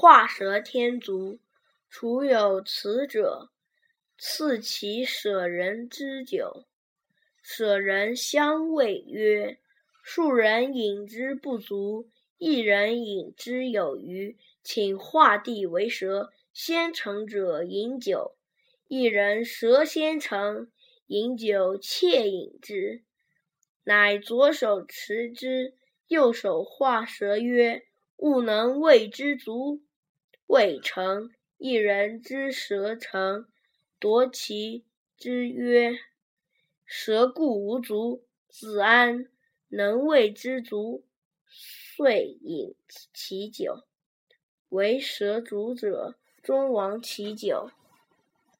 画蛇添足。楚有此者，赐其舍人之酒。舍人相谓曰：“数人饮之不足，一人饮之有余。请画地为蛇，先成者饮酒。一人蛇先成，饮酒窃饮之。乃左手持之，右手画蛇曰：‘吾能谓之足。’未成。一人之蛇成，夺其之曰：‘蛇固无足，子安能为之足？’遂饮其酒。为蛇足者，终亡其酒。”